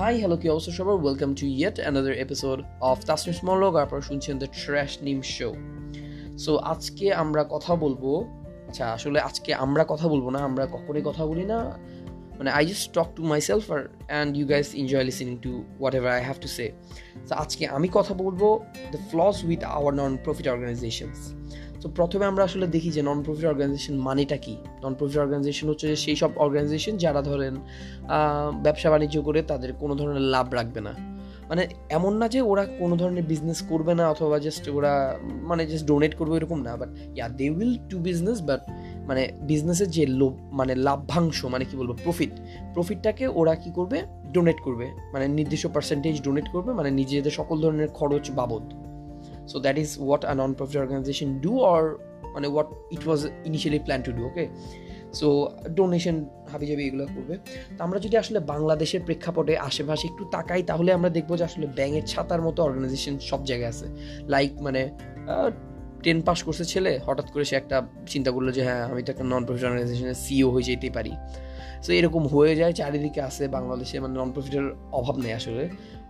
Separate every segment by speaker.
Speaker 1: Hi hello কি অবস্থা সবার? Welcome to yet another episode of Tasnim স্মলক আপনারা শুনছেন দ্য ট্র্যাশ নিম শো সো আজকে আমরা কথা বলব আচ্ছা আসলে আজকে আমরা কথা বলব না, আমরা কখনোই কথা বলি না। মানে I just talk to myself R and you guys enjoy listening to whatever I have to say আজকে আমি কথা বলব the flaws with our non profit organizations তো প্রথমে আমরা আসলে দেখি যে নন প্রফিট অর্গানাইজেশন মানেটা কি? নন প্রফিট অর্গানাইজেশন হচ্ছে যে সেই সব অর্গানাইজেশন যারা ধরেন ব্যবসা বাণিজ্য করে তাদের কোনো ধরনের লাভ রাখবে না। মানে এমন না যে ওরা কোনো ধরনের বিজনেস করবে না অথবা জাস্ট ওরা মানে জাস্ট ডোনেট করবে এরকম না but yeah they will to business but মানে বিজনেসের যে লোভ মানে লাভ্যাংশ মানে কি বলব প্রফিট প্রফিটটাকে ওরা কি করবে? ডোনেট করবে। মানে নির্দিষ্ট পার্সেন্টেজ ডোনেট করবে মানে নিজেদের সকল ধরনের খরচ বাবদ। So that is what a non profit organization do or মানে what it was initially plan to do okay so donation হাবিজাবি এগুলো করবে। তো আমরা যদি আসলে বাংলাদেশের প্রেক্ষাপটে আশেপাশে একটু তাকাই, তাহলে আমরা দেখব যে আসলে ব্যাঙের ছাতার মতো অর্গানাইজেশন সব জায়গায় আছে। লাইক মানে টেন পাস করছে ছেলে, হঠাৎ করে সে একটা চিন্তা করল যে হ্যাঁ আমি তো একটা নন প্রফিট অর্গানাইজেশনের সিও হয়ে যেতে পারি। সো এরকম হয়ে যায়, চারিদিকে আছে বাংলাদেশে মানে নন প্রফিটের অভাব নেই আসলে।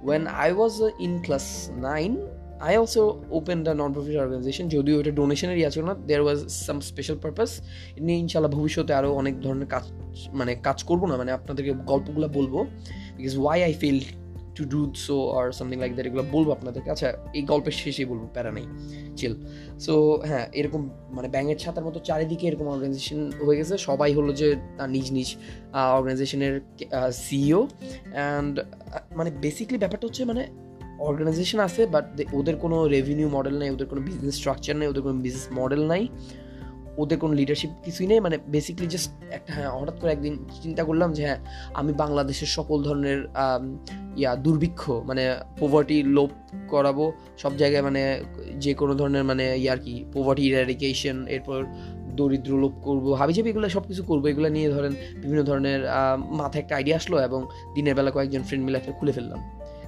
Speaker 1: When I was in class nine I also open the non profit organization যদিও এটা ডোনেশনের ছিল না দেয়ার ওয়াজ সাম স্পেশাল পারপাস নিয়ে ইনশাল্লাহ ভবিষ্যতে আরও অনেক ধরনের কাজ মানে কাজ করব না মানে আপনাদেরকে গল্পগুলো বলব because why I feel to do so R something like that এগুলো বলব আপনাদেরকে আচ্ছা এই গল্পের শেষেই বলব, প্যারা নেই চিল সো হ্যাঁ এরকম মানে ব্যাঙের ছাতার মতো চারিদিকে এরকম অর্গানাইজেশন হয়ে গেছে। সবাই হলো যে তার নিজ নিজ অর্গানাইজেশনের সিইও অ্যান্ড মানে বেসিকলি ব্যাপারটা হচ্ছে মানে অর্গানাইজেশন আছে বাট ওদের কোনো রেভিনিউ মডেল নেই, ওদের কোনো বিজনেস স্ট্রাকচার নেই, ওদের কোনো বিজনেস মডেল নাই, ওদের কোনো লিডারশিপ কিছুই নেই মানে বেসিকলি জাস্ট একটা হ্যাঁ হঠাৎ করে একদিন চিন্তা করলাম যে হ্যাঁ আমি বাংলাদেশের সকল ধরনের ইয়া, দুর্ভিক্ষ মানে পোভার্টি লোপ করাবো, সব জায়গায় মানে যে কোনো ধরনের মানে ইয়ার কি পোভার্টি ইরাডিকেশন এরপর দরিদ্র লোপ করব, হাবিজাবি এগুলো সব কিছু করব, এগুলো নিয়ে ধরেন বিভিন্ন ধরনের মাথায় একটা আইডিয়া আসলো এবং দিনের বেলা কয়েকজন ফ্রেন্ড মিলে একটা খুলে ফেললাম।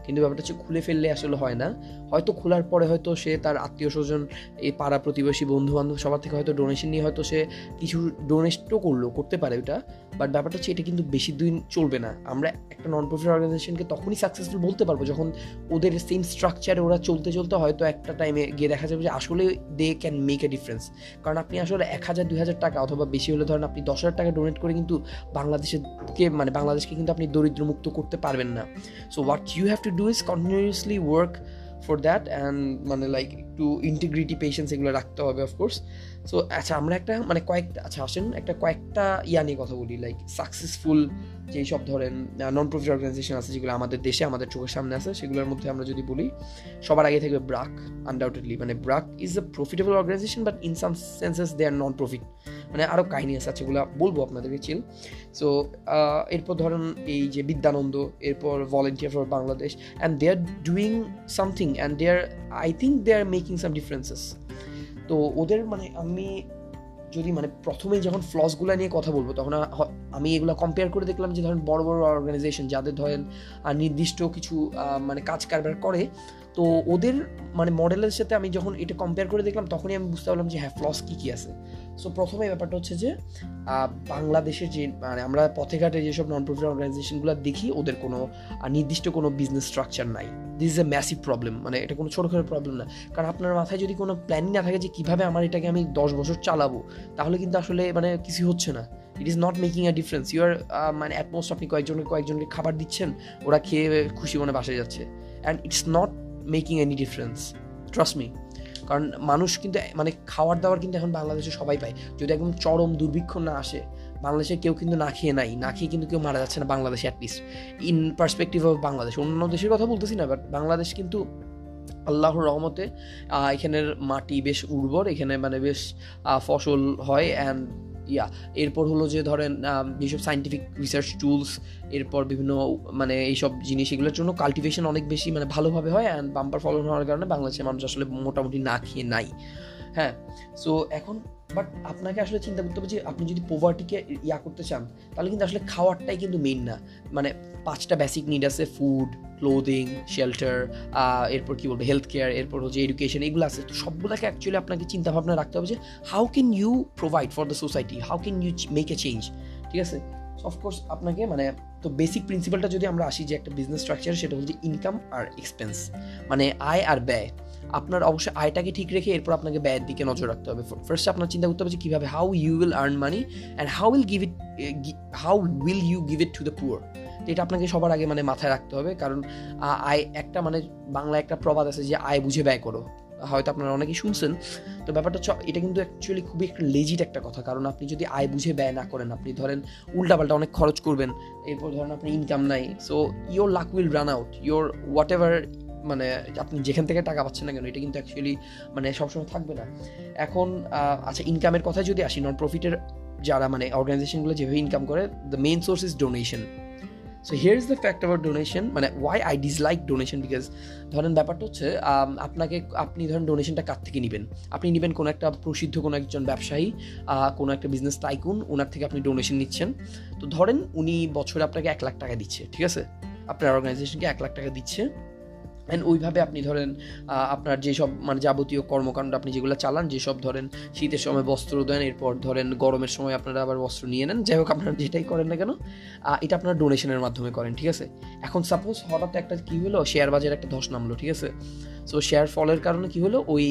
Speaker 1: কিন্তু ব্যাপারটা হচ্ছে খুলে ফেললে আসলে হয় না। হয়তো খোলার পরে হয়তো সে তার আত্মীয় স্বজন, এই পাড়া প্রতিবেশী বন্ধু বান্ধব সবার থেকে হয়তো ডোনেশন নিয়ে হয়তো সে কিছু ডোনেটও করল, করতে পারে ওটা। বাট ব্যাপারটা হচ্ছে এটা কিন্তু বেশি দিন চলবে না। আমরা একটা নন প্রফিট অর্গানাইজেশনকে তখনই সাকসেসফুল বলতে পারব যখন ওদের সেম স্ট্রাকচারে ওরা চলতে চলতে হয়তো একটা টাইমে গিয়ে দেখা যাবে যে আসলে they can make a difference কারণ আপনি আসলে এক হাজার, দুই হাজার টাকা অথবা বেশি হলে ধরেন আপনি দশ হাজার টাকা ডোনেট করে কিন্তু বাংলাদেশকে মানে বাংলাদেশকে কিন্তু আপনি দরিদ্র মুক্ত করতে পারবেন না। So what you have to do is continuously work for that and মানে লাইক একটু ইন্টিগ্রিটি পেশেন্স এগুলো রাখতে হবে অফকোর্স সো আচ্ছা আমরা একটা মানে কয়েকটা আচ্ছা আসেন, একটা কয়েকটা ইয়া নিয়ে কথা বলি লাইক সাকসেসফুল যেই সব ধরেন নন প্রফিট অর্গানাইজেশন আছে যেগুলো আমাদের দেশে, আমাদের চোখের সামনে আছে, সেগুলোর মধ্যে আমরা যদি বলি, সবার আগে থাকবে ব্রাক আনডাউটেডলি মানে BRAC is a profitable organization but in some senses they are non profit মানে আরও কাহিনী আছে যেগুলো বলব আপনাদেরকে চিল সো এরপর ধরেন এই যে বিদ্যানন্দ, এরপর volunteer for Bangladesh and they are doing something and they are I think they are making some differences তো ওদের মানে আমি যদি মানে প্রথমে যখন ফ্লসগুলো নিয়ে কথা বলব, তখন আমি এগুলো কম্পেয়ার করে দেখলাম যে ধরেন বড় বড় অর্গানাইজেশন যাদের ধরেন নির্দিষ্ট কিছু মানে কাজ কারবার করে তো ওদের মানে মডেলের সাথে আমি যখন এটা কম্পেয়ার করে দেখলাম, তখনই আমি বুঝতে পারলাম যে হ্যাঁ ফ্লস কী কী আছে। সো প্রথমে ব্যাপারটা হচ্ছে যে বাংলাদেশের যে মানে আমরা পথে ঘাটে যেসব নন প্রফিট অর্গানাইজেশনগুলো দেখি, ওদের কোনো নির্দিষ্ট কোনো বিজনেস স্ট্রাকচার নাই। This is a massive problem মানে এটা কোনো ছোটোখাটো প্রবলেম না। কারণ আপনার মাথায় যদি কোনো প্ল্যানিং না থাকে যে কীভাবে আমার এটাকে আমি দশ বছর চালাবো, তাহলে কিন্তু আসলে মানে কিছু হচ্ছে না। It is not making a difference you are মানে অ্যাটমোস্ট আপনি কয়েকজনকে কয়েকজনকে খাবার দিচ্ছেন, ওরা খেয়ে খুশি মনে বাসে যাচ্ছে। And it's not making any difference trust me কারণ মানুষ কিন্তু মানে খাওয়ার দাওয়ার কিন্তু এখন বাংলাদেশে সবাই পায়। যদি একদম চরম দুর্ভিক্ষ না আসে, বাংলাদেশে কেউ কিন্তু না খেয়ে নাই, না খেয়ে কিন্তু কেউ মারা যাচ্ছে না বাংলাদেশে at least in perspective of Bangladesh. অন্য দেশের কথা বলতেছি না বাট বাংলাদেশ কিন্তু আল্লাহর রহমতে এখানের মাটি বেশ উর্বর, এখানে মানে বেশ ফসল হয় অ্যান্ড ইয়া, এরপর হলো যে ধরেন যেসব সাইন্টিফিক রিসার্চ টুলস এরপর বিভিন্ন মানে এইসব জিনিস, এগুলোর জন্য কাল্টিভেশন অনেক বেশি মানে ভালোভাবে হয় অ্যান্ড বাম্পার ফলন হওয়ার কারণে বাংলাদেশের মানুষ আসলে মোটামুটি না খেয়ে নাই। হ্যাঁ সো এখন বাট আপনাকে আসলে চিন্তা করতে হবে যে, আপনি যদি পোভার্টিকে ইয়া করতে চান, তাহলে কিন্তু আসলে খাওয়ারটাই কিন্তু মেইন না। মানে পাঁচটা বেসিক নিড আছে ফুড ক্লোদিং শেল্টার এরপর কী বলব হেলথ কেয়ার এরপর হচ্ছে এডুকেশন এগুলো আছে। তো সবগুলোকে অ্যাকচুয়ালি আপনাকে চিন্তা ভাবনা রাখতে হবে যে how can you provide for the society how can you make a change ঠিক আছে? অফকোর্স আপনাকে মানে তো বেসিক প্রিন্সিপালটা যদি আমরা আসি যে একটা বিজনেস স্ট্রাকচার সেটা হচ্ছে ইনকাম আর এক্সপেন্স মানে আয় আর ব্যয়। আপনার অবশ্যই আয়টাকে ঠিক রেখে এরপর আপনাকে ব্যয়ের দিকে নজর রাখতে হবে। ফার্স্ট আপনার চিন্তা করতে হবে যে কীভাবে how you will earn money and how will give it how will you give it to the poor তো এটা আপনাকে সবার আগে মানে মাথায় রাখতে হবে। কারণ আয় একটা মানে বাংলা একটা প্রবাদ আছে যে আয় বুঝে ব্যয় করো। হয়তো আপনারা অনেকেই শুনছেন। তো ব্যাপারটা এটা কিন্তু অ্যাকচুয়ালি খুবই একটা লেজিট একটা কথা। কারণ আপনি যদি আয় বুঝে ব্যয় না করেন, আপনি ধরেন উল্টাপাল্টা অনেক খরচ করবেন। এরপর ধরেন আপনার ইনকাম নাই। So your luck will run out your whatever মানে আপনি যেখান থেকে টাকা পাচ্ছেন না কেন, এটা কিন্তু অ্যাকচুয়ালি মানে সবসময় থাকবে না। এখন আচ্ছা ইনকামের কথায় যদি আসি নন প্রফিটের যারা মানে অর্গানাইজেশনগুলো যেভাবে ইনকাম করে the main source is donation so here is the fact about donation মানে why I dislike donation because ধরেন ব্যাপারটা হচ্ছে আপনাকে, আপনি ধরেন ডোনেশনটা কার থেকে নেবেন? আপনি নেবেন কোনো একটা প্রসিদ্ধ কোনো একজন ব্যবসায়ী কোনো একটা বিজনেস টাইকুন ওনার থেকে আপনি ডোনেশন নিচ্ছেন। তো ধরেন উনি বছরে আপনাকে এক লাখ টাকা দিচ্ছে, ঠিক আছে? আপনার অর্গানাইজেশনকে এক লাখ টাকা দিচ্ছে। অ্যান্ড ওইভাবে আপনি ধরেন আপনার যেসব মানে যাবতীয় কর্মকাণ্ড আপনি যেগুলো চালান, যেসব ধরেন শীতের সময় বস্ত্র দেন, এরপর ধরেন গরমের সময় আপনারা আবার বস্ত্র নিয়ে নেন, যাই হোক আপনারা যেটাই করেন না কেন এটা আপনারা ডোনেশনের মাধ্যমে করেন, ঠিক আছে? এখন সাপোজ হঠাৎ একটা কী হলো শেয়ার বাজারে একটা ধস নামলো, ঠিক আছে? সো শেয়ার ফলের কারণে কী হলো, ওই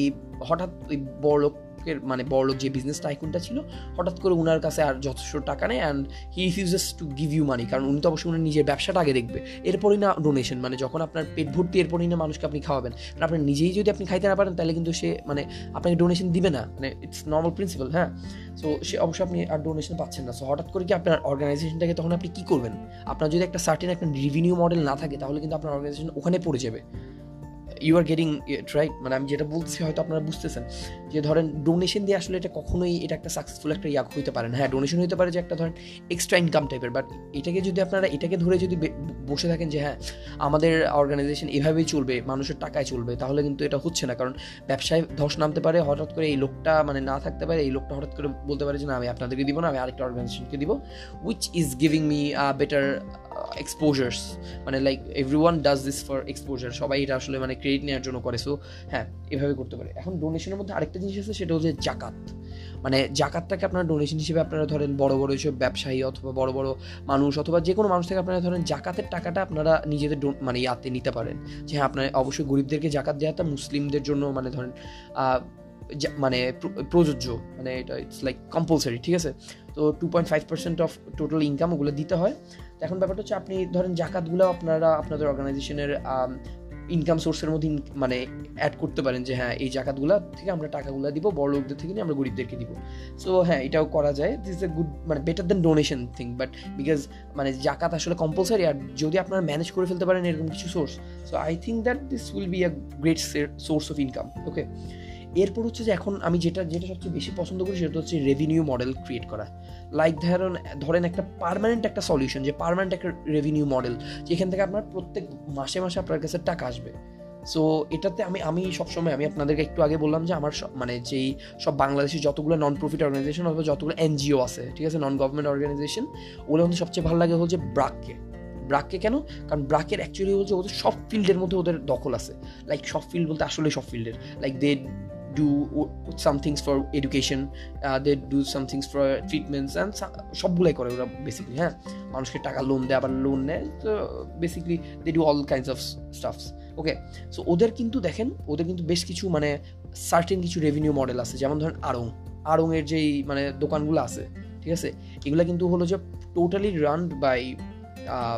Speaker 1: হঠাৎ ওই বড় লোকের মানে বড় লোক যে বিজনেস টাইকুনটা ছিল, হঠাৎ করে ওনার কাছে আর যথেষ্ট টাকা নেই and he refuses to give you money কারণ উনি তো অবশ্যই উনি নিজের ব্যবসাটা আগে দেখবে। এরপরই না ডোনেশন মানে যখন আপনার পেট ভর্তি, এরপরই না মানুষকে আপনি খাওয়াবেন। আপনার নিজেই যদি আপনি খাইতে না পারেন, তাহলে কিন্তু সে মানে আপনাকে ডোনেশন দিবে না। মানে ইটস নর্মাল প্রিন্সিপাল হ্যাঁ? সো সে অবশ্যই আপনি আর ডোনেশন পাচ্ছেন না। সো হঠাৎ করে কি আপনার অর্গানাইজেশনটাকে তখন আপনি কী করবেন? আপনার যদি একটা সার্টেন একটা রিভিনিউ মডেল না থাকে, তাহলে কিন্তু আপনার অর্গানাইজেশন ওখানে পড়ে যাবে। You are getting it right মানে আমি যেটা বলছি হয়তো আপনারা বুঝতেছেন যে ধরেন ডোনেশন দিয়ে আসলে এটা কখনোই এটা একটা সাকসেসফুল একটা ইয়াক হইতে পারে না। হ্যাঁ ডোনেশন হইতে পারে যে একটা ধরেন এক্সট্রা ইনকাম টাইপের বাট এটাকে যদি আপনারা, এটাকে ধরে যদি বসে থাকেন যে হ্যাঁ আমাদের অর্গানাইজেশন এভাবেই চলবে, মানুষের টাকায় চলবে, তাহলে কিন্তু এটা হচ্ছে না। কারণ ব্যবসায় ধস নামতে পারে, হঠাৎ করে এই লোকটা মানে না থাকতে পারে, এই লোকটা হঠাৎ করে বলতে পারে যে, না, আমি আপনাদেরকে দিব না, আমি আরেকটা অর্গানাইজেশনকে দিব। Which is giving me better exposures মানে like everyone does this for exposure সবাই এটা আসলে মানে ক্রেডিট নেওয়ার জন্য করে। সো হ্যাঁ এভাবে করতে পারে। এখন ডোনেশনের মধ্যে আরেকটা জিনিস আছে, সেটা হচ্ছে জাকাত। মানে জাকাতটাকে আপনারা ডোনেশন হিসেবে আপনারা ধরেন বড় বড় এইসব ব্যবসায়ী অথবা বড় বড় মানুষ অথবা যে কোনো মানুষ থেকে আপনারা ধরেন জাকাতের টাকাটা আপনারা নিজেদের ডো মানে ইয়াতে নিতে পারেন। যে হ্যাঁ আপনার অবশ্যই গরিবদেরকে জাকাত দেওয়াটা মুসলিমদের জন্য মানে ধরেন মানে প্রযোজ্য। মানে এটা ইটস লাইক কম্পালসারি ঠিক আছে? তো two point five percent of total income ওগুলো দিতে হয়। এখন ব্যাপারটা হচ্ছে আপনি ধরেন জাকাতগুলো আপনারা আপনাদের অর্গানাইজেশনের ইনকাম সোর্সের মধ্যে মানে অ্যাড করতে পারেন যে হ্যাঁ এই জাকাতগুলো থেকে আমরা টাকাগুলো দিব বড় লোকদের থেকে নিয়ে আমরা গরিবদেরকে দিব। সো হ্যাঁ এটাও করা যায়। দিস এ গুড মানে better than donation thing but because মানে জাকাত আসলে কম্পালসারি আর যদি আপনারা ম্যানেজ করে ফেলতে পারেন এরকম কিছু source so I think that this will be a great source of income okay এরপর হচ্ছে যে এখন আমি যেটা যেটা সবচেয়ে বেশি পছন্দ করি সেটা হচ্ছে রেভিনিউ মডেল ক্রিয়েট করা। লাইক ধরেন ধরেন একটা পারমানেন্ট একটা সলিউশন যে পারমানেন্ট একটা রেভিনিউ মডেল যেখান থেকে আপনার প্রত্যেক মাসে মাসে আপনার কাছে টাকা আসবে। সো এটাতে আমি আমি সবসময়, আমি আপনাদেরকে একটু আগে বললাম যে আমার মানে যেই সব বাংলাদেশের যতগুলো নন প্রফিট অর্গানাইজেশন অথবা যতগুলো এনজিও আছে, ঠিক আছে নন গভর্নমেন্ট অর্গানাইজেশন ওগুলো হচ্ছে সবচেয়ে ভালো লাগে হচ্ছে ব্রাককে। ব্রাককে কেন? কারণ ব্রাকের অ্যাকচুয়ালি হচ্ছে ওদের সব ফিল্ডের মধ্যে ওদের দখল আছে। লাইক সব ফিল্ড বলতে আসলে সব ফিল্ডের like they do some things for education uh, they do some things for treatments and সবগুলাই করে ওরা বেসিকলি হ্যাঁ? মানুষকে টাকা লোন দেয় আবার লোন নেয় তো basically they do all kinds of stuffs okay so ওদের কিন্তু দেখেন ওদের কিন্তু বেশ কিছু মানে সার্টেন কিছু রেভিনিউ মডেল আছে যেমন ধরেন আড়ং। আড়ংয়ের যেই মানে দোকানগুলো আছে ঠিক আছে? এগুলো কিন্তু হলো যে টোটালি রান বাই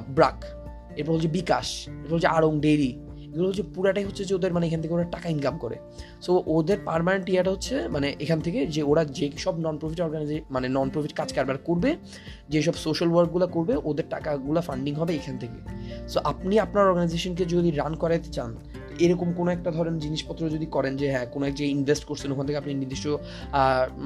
Speaker 1: ব্রাক। এরপর হচ্ছে বিকাশ এরপর হচ্ছে আড়ং ডেইরি এগুলো হচ্ছে পুরাটাই হচ্ছে যে ওদের মানে এখান থেকে ওরা টাকা ইনকাম করে। সো ওদের পারমানেন্ট ইয়াটা হচ্ছে মানে এখান থেকে যে ওরা যে সব নন প্রফিট অর্গানাইজে মানে নন প্রফিট কাজ কারবার করবে যেসব সোশ্যাল ওয়ার্কগুলো করবে, ওদের টাকাগুলো ফান্ডিং হবে এখান থেকে। সো আপনি আপনার অর্গানাইজেশনকে যদি রান করাতে চান, এরকম কোনো একটা ধরেন জিনিসপত্র যদি করেন যে হ্যাঁ কোনো এক যে ইনভেস্ট করছেন, ওখান থেকে আপনি নির্দিষ্ট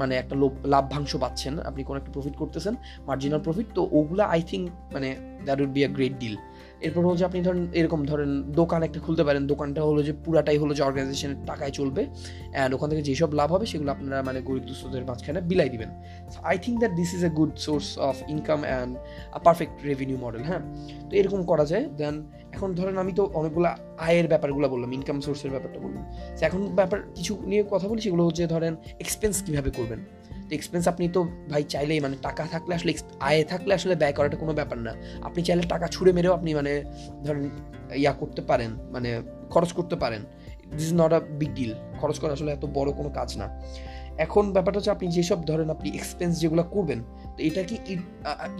Speaker 1: মানে একটা লাভ্যাংশ পাচ্ছেন, আপনি কোনো একটা প্রফিট করতেছেন মার্জিনাল প্রফিট তো ওগুলো আই থিঙ্ক মানে that would be a great deal এরপর হলো যে আপনি ধরেন, এরকম ধরেন দোকান একটা খুলতে পারেন, দোকানটা হলো যে পুরাটাই হলো যে অর্গানাইজেশনের টাকায় চলবে অ্যান্ড ওখান থেকে যেসব লাভ হবে সেগুলো আপনারা মানে গরিব দুস্থদের মাঝখানে বিলাই দিবেন। I think that this is a good source of income and perfect revenue model হ্যাঁ? তো এরকম করা যায় দেন এখন ধরেন আমি তো অনেকগুলো আয়ের ব্যাপারগুলো বললাম ইনকাম সোর্সের ব্যাপারটা বললাম। এখন ব্যাপার, কিছু নিয়ে কথা বলি, সেগুলো হচ্ছে ধরেন এক্সপেন্স কীভাবে করবেন। তো এক্সপেন্স আপনি তো ভাই চাইলেই মানে টাকা থাকলে আসলে আয় থাকলে আসলে ব্যয় করাটা কোনো ব্যাপার না। আপনি চাইলে টাকা ছুড়ে মেরেও আপনি মানে ধরেন ইয়া করতে পারেন মানে খরচ করতে পারেন। This is not a big deal খরচ করা আসলে এত বড় কোনো কাজ না। এখন ব্যাপারটা হচ্ছে আপনি যেসব ধরেন আপনি এক্সপেন্স যেগুলো করবেন, তো এটা কি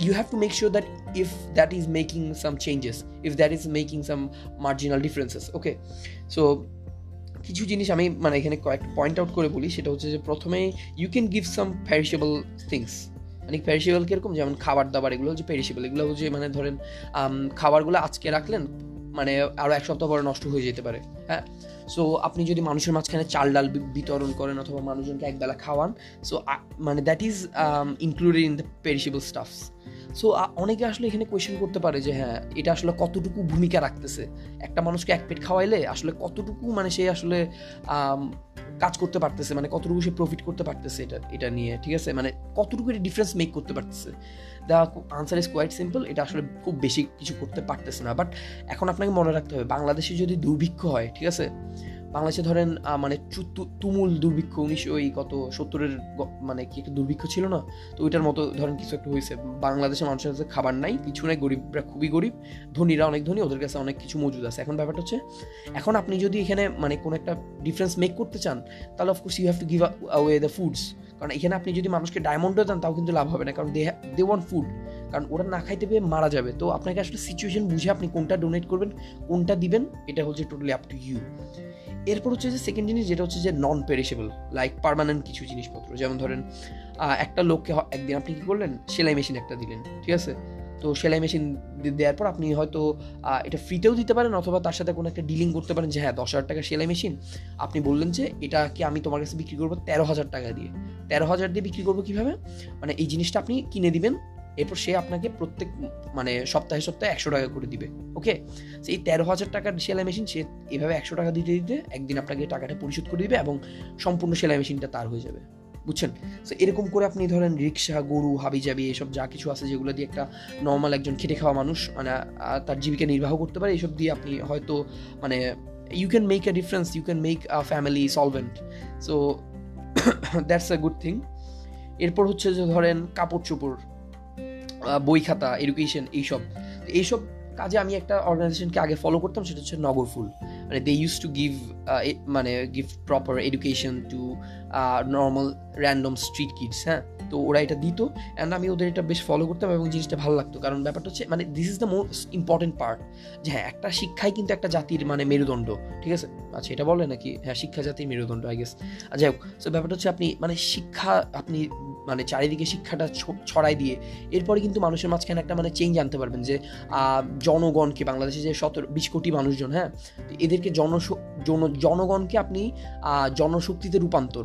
Speaker 1: you have to make sure that if that is making some changes if that is making some marginal differences okay so কিছু জিনিস আমি মানে এখানে কয়েকটা পয়েন্ট আউট করে বলি, সেটা হচ্ছে যে প্রথমে you can give some perishable things মানে প্যারিশেবল কীরকম? যেমন খাবার দাবার এগুলো হচ্ছে প্যারিশেবল এগুলো হচ্ছে মানে ধরেন খাবারগুলো আজকে রাখলেন মানে আরও এক সপ্তাহ পরে নষ্ট হয়ে যেতে পারে হ্যাঁ? সো আপনি যদি মানুষের মাঝখানে চাল ডাল বিতরণ করেন অথবা মানুষজনকে একবেলা খাওয়ান সো মানে that is included in the perishable stuffs so অনেকে আসলে এখানে কোয়েশ্চেন করতে পারে যে হ্যাঁ এটা আসলে কতটুকু ভূমিকা রাখতেছে? একটা মানুষকে এক পেট খাওয়াইলে আসলে কতটুকু মানে সে আসলে কাজ করতে পারতেছে? মানে কতটুকু সে প্রফিট করতে পারতেছে এটা এটা নিয়ে, ঠিক আছে? মানে কতটুকু এটা ডিফারেন্স মেক করতে পারতেছে? The answer is quite simple এটা আসলে খুব বেশি কিছু করতে পারতেছে না বাট এখন আপনাকে মনে রাখতে হবে, বাংলাদেশে যদি দুর্ভিক্ষ হয়, ঠিক আছে? বাংলাদেশে ধরেন মানে তুমুল দুর্ভিক্ষ উনিশশো ওই কত সত্তরের মানে কি একটা দুর্ভিক্ষ ছিল না? তো ওইটার মতো ধরেন কিছু একটা হয়েছে। বাংলাদেশের মানুষের কাছে খাবার নাই, কিছু নাই, গরিবরা খুবই গরিব, ধনীরা অনেক ধনী, ওদের কাছে অনেক কিছু মজুদ আছে। এখন ব্যাপারটা হচ্ছে, এখন আপনি যদি এখানে মানে কোনো একটা ডিফারেন্স মেক করতে চান, তাহলে of course you have to give away the foods কারণ এখানে আপনি যদি মানুষকে ডায়মন্ডও দেন, তাও কিন্তু লাভ হবে না, কারণ দে দে ফুড কারণ ওরা না খাইতে পেয়ে মারা যাবে। তো আপনাকে আসলে সিচুয়েশন বুঝে আপনি কোনটা ডোনেট করবেন, কোনটা দিবেন, এটা হচ্ছে টোটালি আপ টু ইউ এরপর হচ্ছে যে সেকেন্ড জিনিস, যেটা হচ্ছে যে নন পেরিশেবল লাইক পারমানেন্ট কিছু জিনিসপত্র। যেমন ধরেন একটা লোককে একদিন আপনি কি করলেন? সেলাই মেশিন একটা দিলেন, ঠিক আছে? তো সেলাই মেশিন দেওয়ার পর আপনি হয়তো এটা ফ্রিতেও দিতে পারেন অথবা তার সাথে কোনো একটা ডিলিং করতে পারেন যে হ্যাঁ দশ হাজার টাকা সেলাই মেশিন আপনি বললেন যে এটা কি আমি তোমার কাছে বিক্রি করব তেরো হাজার টাকা দিয়ে। তেরো হাজার দিয়ে বিক্রি করব কীভাবে? মানে এই জিনিসটা আপনি কিনে দিবেন, এরপর সে আপনাকে প্রত্যেক মানে সপ্তাহে সপ্তাহে একশো টাকা করে দিবে। ওকে এই তেরো হাজার টাকার সেলাই মেশিন সে এভাবে একশো টাকা দিতে দিতে একদিন আপনাকে টাকাটা পরিশোধ করে দিবে এবং সম্পূর্ণ সেলাই মেশিনটা তার হয়ে যাবে। বুঝছেন? তো এরকম করে আপনি ধরেন রিক্সা, গরু, হাবি জাবি এসব যা কিছু আছে যেগুলো দিয়ে একটা নর্মাল একজন খেটে খাওয়া মানুষ মানে তার জীবিকা নির্বাহ করতে পারে এইসব দিয়ে আপনি হয়তো মানে you can make a difference you can make a family solvent so that's a good thing এরপর হচ্ছে যে ধরেন কাপড় চোপড় বই খাতা এডুকেশন এইসব। এইসব কাজে আমি একটা অর্গানাইজেশনকে আগে ফলো করতাম, সেটা হচ্ছে নগরফুল। মানে দে ইউজ টু গিভ মানে give proper education to normal random street kids হ্যাঁ? তো ওরা এটা দিত অ্যান্ড আমি ওদের এটা বেশ ফলো করতাম এবং জিনিসটা ভালো লাগতো। কারণ ব্যাপারটা হচ্ছে মানে this is the most important part যে হ্যাঁ একটা শিক্ষাই কিন্তু একটা জাতির মানে মেরুদণ্ড, ঠিক আছে? আচ্ছা এটা বলে নাকি? হ্যাঁ শিক্ষা জাতির মেরুদণ্ড আই গেস যাই হোক সো ব্যাপারটা হচ্ছে আপনি মানে শিক্ষা আপনি মানে চারিদিকে শিক্ষাটা ছড়াই দিয়ে এরপরে কিন্তু মানুষের মাঝখানে একটা মানে চেঞ্জ আনতে পারবেন যে জনগণকে, বাংলাদেশে যে সতেরো বিশ কোটি মানুষজন হ্যাঁ? এদেরকে জন, জনগণকে আপনি জনশক্তিতে রূপান্তর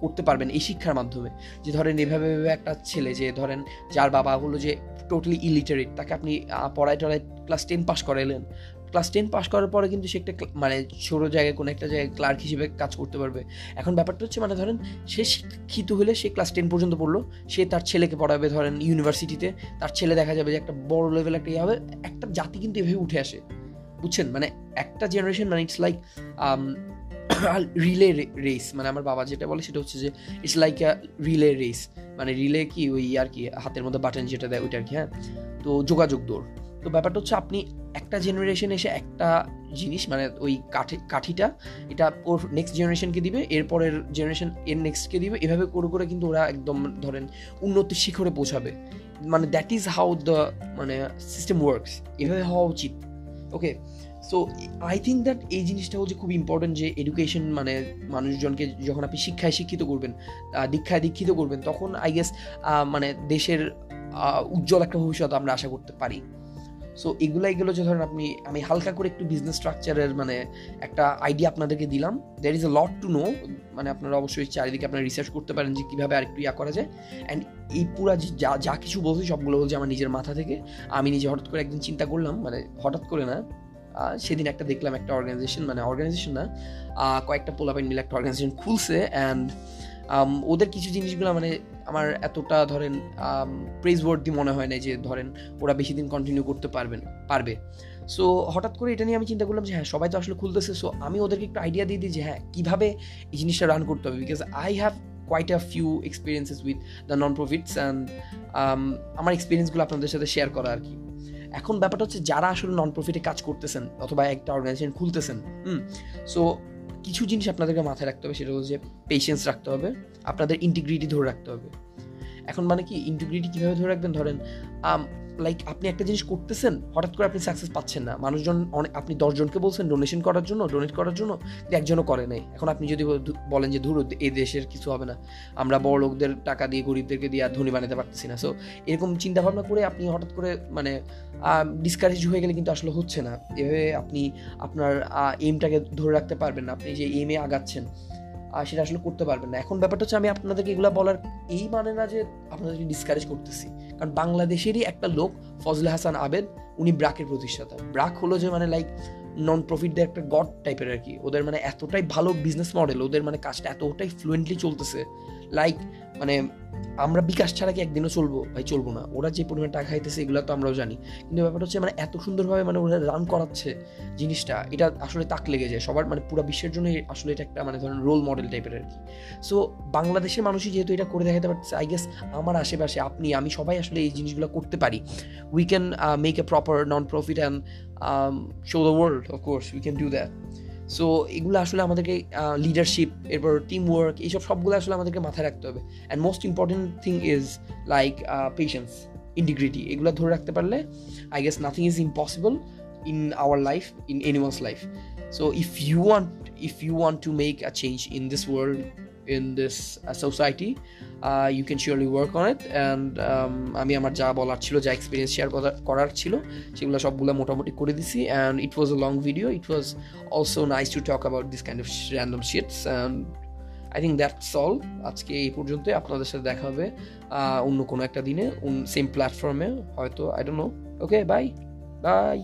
Speaker 1: করতে পারবেন এই শিক্ষার মাধ্যমে। যে ধরেন এভাবে এভাবে একটা ছেলে যে ধরেন যার বাবা হলো যে টোটালি ইলিটারেট তাকে আপনি পড়ায় টড়ায় ক্লাস টেন পাস করাইলেন। ক্লাস টেন পাস করার পরে কিন্তু সে একটা মানে ছোটো জায়গায় কোনো একটা জায়গায় ক্লার্ক হিসেবে কাজ করতে পারবে। এখন ব্যাপারটা হচ্ছে মানে ধরেন সে শিক্ষিত হলে সে ক্লাস টেন পর্যন্ত পড়ল, সে তার ছেলেকে পড়াবে ধরেন ইউনিভার্সিটিতে তার ছেলে দেখা যাবে যে একটা বড় লেভেল একটা ইয়ে হবে, একটা জাতি কিন্তু এভাবে উঠে আসে। বুঝছেন? মানে একটা জেনারেশন মানে ইটস লাইক রিলে রেস মানে আমার বাবা যেটা বলে সেটা হচ্ছে যে it's like a relay race মানে রিলে কি ওই আর কি, হাতের মধ্যে বাটন যেটা দেয় ওইটা আর কি হ্যাঁ? তো যোগাযোগ দৌড়। তো ব্যাপারটা হচ্ছে আপনি একটা জেনারেশন এসে একটা জিনিস মানে ওই কাঠি, কাঠিটা, এটা ওর নেক্সট জেনারেশনকে দিবে, এরপরের জেনারেশন এর নেক্সটকে দিবে, এভাবে করে করে কিন্তু ওরা একদম ধরেন উন্নতির শিখরে পৌঁছাবে। মানে দ্যাট ইজ হাউ দ্য মানে সিস্টেম ওয়ার্কস এভাবে হওয়া উচিত। Okay so I think that এই জিনিসটা হচ্ছে খুব ইম্পর্টেন্ট যে এডুকেশন মানে মানুষজনকে যখন আপনি শিক্ষায় শিক্ষিত করবেন দীক্ষায় দীক্ষিত করবেন, তখন আই গেস মানে দেশের উজ্জ্বল একটা ভবিষ্যৎ আমরা আশা করতে পারি। সো এগুলো এগুলো যে ধরেন আপনি, আমি হালকা করে একটু বিজনেস স্ট্রাকচারের মানে একটা আইডিয়া আপনাদেরকে দিলাম। There is a lot to know মানে আপনারা অবশ্যই চারিদিকে আপনারা রিসার্চ করতে পারেন যে কীভাবে আরেকটু ইয়া করা যায়। অ্যান্ড এই পুরা যা যা কিছু বলছি সবগুলো বলছে আমার নিজের মাথা থেকে। আমি নিজে হঠাৎ করে একদিন চিন্তা করলাম মানে হঠাৎ করে না সেদিন একটা দেখলাম একটা অর্গানাইজেশন মানে অর্গানাইজেশন না কয়েকটা পোলা পোলাপাইন মিলে একটা অর্গানাইজেশন খুলছে অ্যান্ড ওদের কিছু জিনিসগুলো মানে আমার এতটা ধরেন প্রেজ ওয়ার্ডি মনে হয় না যে ধরেন ওরা বেশি দিন কন্টিনিউ করতে পারবেন পারবে। সো হঠাৎ করে এটা নিয়ে আমি চিন্তা করলাম যে হ্যাঁ সবাই তো আসলে খুলতেছে সো আমি ওদেরকে একটু আইডিয়া দিয়ে দিই যে হ্যাঁ কীভাবে এই জিনিসটা রান করতে হবে? Because I have quite a few experiences with the non profits and আমার এক্সপিরিয়েন্সগুলো আপনাদের সাথে শেয়ার করা আর কি। এখন ব্যাপারটা হচ্ছে যারা আসলে নন প্রফিটে কাজ করতেছেন অথবা একটা অর্গানাইজেশন খুলতেছেন, হুম সো কিছু জিনিস আপনাদেরকে মাথায় রাখতে হবে, সেটা হচ্ছে পেশেন্স রাখতে হবে, আপনাদের ইন্টিগ্রিটি ধরে রাখতে হবে। এখন মানে কি ইন্টিগ্রিটি কীভাবে ধরে রাখবেন? ধরেন লাইক আপনি একটা জিনিস করতেছেন, হঠাৎ করে আপনি সাকসেস পাচ্ছেন না। মানুষজন অনেক, আপনি দশজনকে বলছেন ডোনেশন করার জন্য ডোনেট করার জন্য একজনও করে নাই। এখন আপনি যদি বলেন যে, ধরো এই দেশের কিছু হবে না। আমরা বড় লোকদের টাকা দিয়ে, গরিবদেরকে দিয়ে আর ধনী বানাতে পারতেছি না। সো এরকম চিন্তা ভাবনা করে আপনি হঠাৎ করে মানে ডিসকারেজ হয়ে গেলে কিন্তু আসলে হচ্ছে না। এভাবে আপনি আপনার এইমটাকে ধরে রাখতে পারবেন না। আপনি যে এমে আগাচ্ছেন সেটা আসলে করতে পারবেন না। এখন ব্যাপারটা হচ্ছে আমি আপনাদেরকে এগুলো বলার এই মানে না যে আপনাদেরকে ডিসকারেজ করতেছি। কারণ বাংলাদেশেরই একটা লোক ফজলে হাসান আবেদ, উনি ব্রাকের প্রতিষ্ঠাতা। ব্রাক হলো যে মানে লাইক নন প্রফিটদের একটা গড টাইপের আর কি। ওদের মানে এতটাই ভালো বিজনেস মডেল ওদের মানে কাজটা এতটাই ফ্লুয়েন্টলি চলতেছে। লাইক মানে আমরা বিকাশ ছাড়া কি একদিনও চলবো? ভাই, চলবো না। ওরা যে পরিমাণ টাকা খাইতেছে, এগুলো তো আমরাও জানি। কিন্তু ব্যাপারটা হচ্ছে মানে এত সুন্দরভাবে মানে ওরা রান করাচ্ছে জিনিসটা, এটা আসলে তাক লেগে যায়। সবার মানে পুরো বিশ্বের জন্য আসলে এটা একটা মানে ধরেন রোল মডেল টাইপের আর কি। সো বাংলাদেশের মানুষই যেহেতু এটা করে দেখাতে পারছে আই গেস আমার আশেপাশে, আপনি, আমি সবাই আসলে এই জিনিসগুলো করতে পারি। We can make a proper non profit and show the world of course we can do that so এগুলো আসলে আমাদেরকে লিডারশিপ এরপর টিম ওয়ার্ক এইসব সবগুলো আসলে আমাদেরকে মাথায় রাখতে হবে। And most important thing is like patience integrity এগুলো ধরে রাখতে পারলে I guess nothing is impossible in our life in animals life so if you want if you want to make a change in this world in this uh, society uh, you can surely work on it. And um, আমি আমার যা বলার ছিল যা experience share করার ছিল সেগুলো সবগুলো মোটামুটি করে দিছি। And it was a long video it was also nice to talk about this kind of random shits and I think that's all আজকে এই পর্যন্ত আপনাদের সাথে দেখা হবে অন্য কোনো একটা দিনে সেম প্ল্যাটফর্মে হয়তো I don't know okay bye bye